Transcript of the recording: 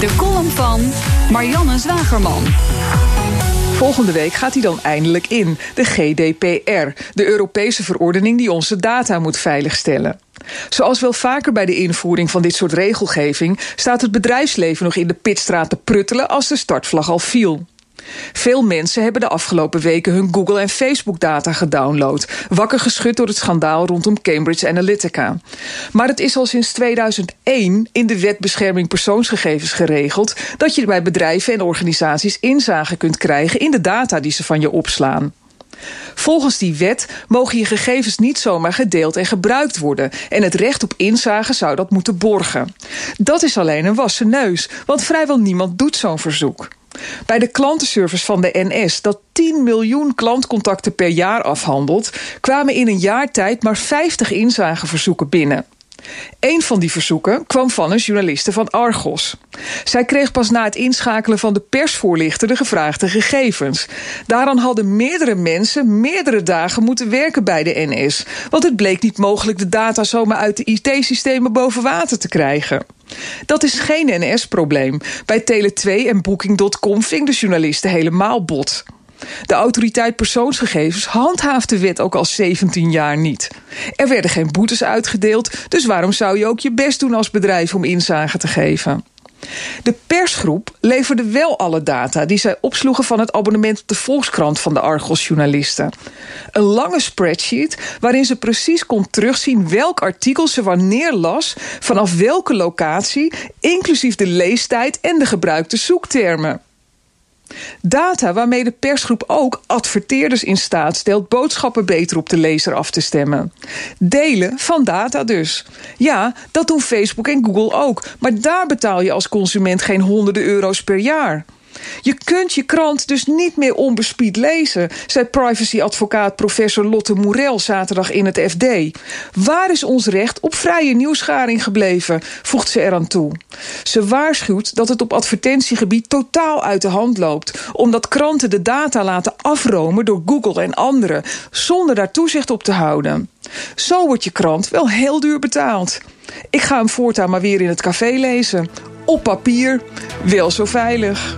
De column van Marianne Zwagerman. Volgende week gaat hij dan eindelijk in, de GDPR, de Europese verordening die onze data moet veiligstellen. Zoals wel vaker bij de invoering van dit soort regelgeving staat het bedrijfsleven nog in de pitstraat te pruttelen als de startvlag al viel. Veel mensen hebben de afgelopen weken hun Google- en Facebook-data gedownload, wakker geschud door het schandaal rondom Cambridge Analytica. Maar het is al sinds 2001 in de Wet Bescherming Persoonsgegevens geregeld dat je bij bedrijven en organisaties inzage kunt krijgen in de data die ze van je opslaan. Volgens die wet mogen je gegevens niet zomaar gedeeld en gebruikt worden. En het recht op inzage zou dat moeten borgen. Dat is alleen een wassen neus, want vrijwel niemand doet zo'n verzoek. Bij de klantenservice van de NS, dat 10 miljoen klantcontacten per jaar afhandelt, kwamen in een jaar tijd maar 50 inzageverzoeken binnen. Een van die verzoeken kwam van een journaliste van Argos. Zij kreeg pas na het inschakelen van de persvoorlichter de gevraagde gegevens. Daaraan hadden meerdere mensen meerdere dagen moeten werken bij de NS, want het bleek niet mogelijk de data zomaar uit de IT-systemen boven water te krijgen. Dat is geen NS-probleem. Bij Tele2 en Booking.com ving de journalisten helemaal bot. De autoriteit persoonsgegevens handhaaft de wet ook al 17 jaar niet. Er werden geen boetes uitgedeeld, dus waarom zou je ook je best doen als bedrijf om inzage te geven? De persgroep leverde wel alle data die zij opsloegen van het abonnement op de Volkskrant van de Argos-journalisten. Een lange spreadsheet waarin ze precies kon terugzien welk artikel ze wanneer las, vanaf welke locatie, inclusief de leestijd en de gebruikte zoektermen. Data waarmee de persgroep ook adverteerders in staat stelt boodschappen beter op de lezer af te stemmen. Delen van data dus. Ja, dat doen Facebook en Google ook, maar daar betaal je als consument geen honderden euro's per jaar. Je kunt je krant dus niet meer onbespied lezen, zei privacyadvocaat professor Lotte Moerel zaterdag in het FD. Waar is ons recht op vrije nieuwsgaring gebleven? voegt ze eraan toe. Ze waarschuwt dat het op advertentiegebied totaal uit de hand loopt, omdat kranten de data laten afromen door Google en anderen, zonder daar toezicht op te houden. Zo wordt je krant wel heel duur betaald. Ik ga hem voortaan maar weer in het café lezen. Op papier, wel zo veilig.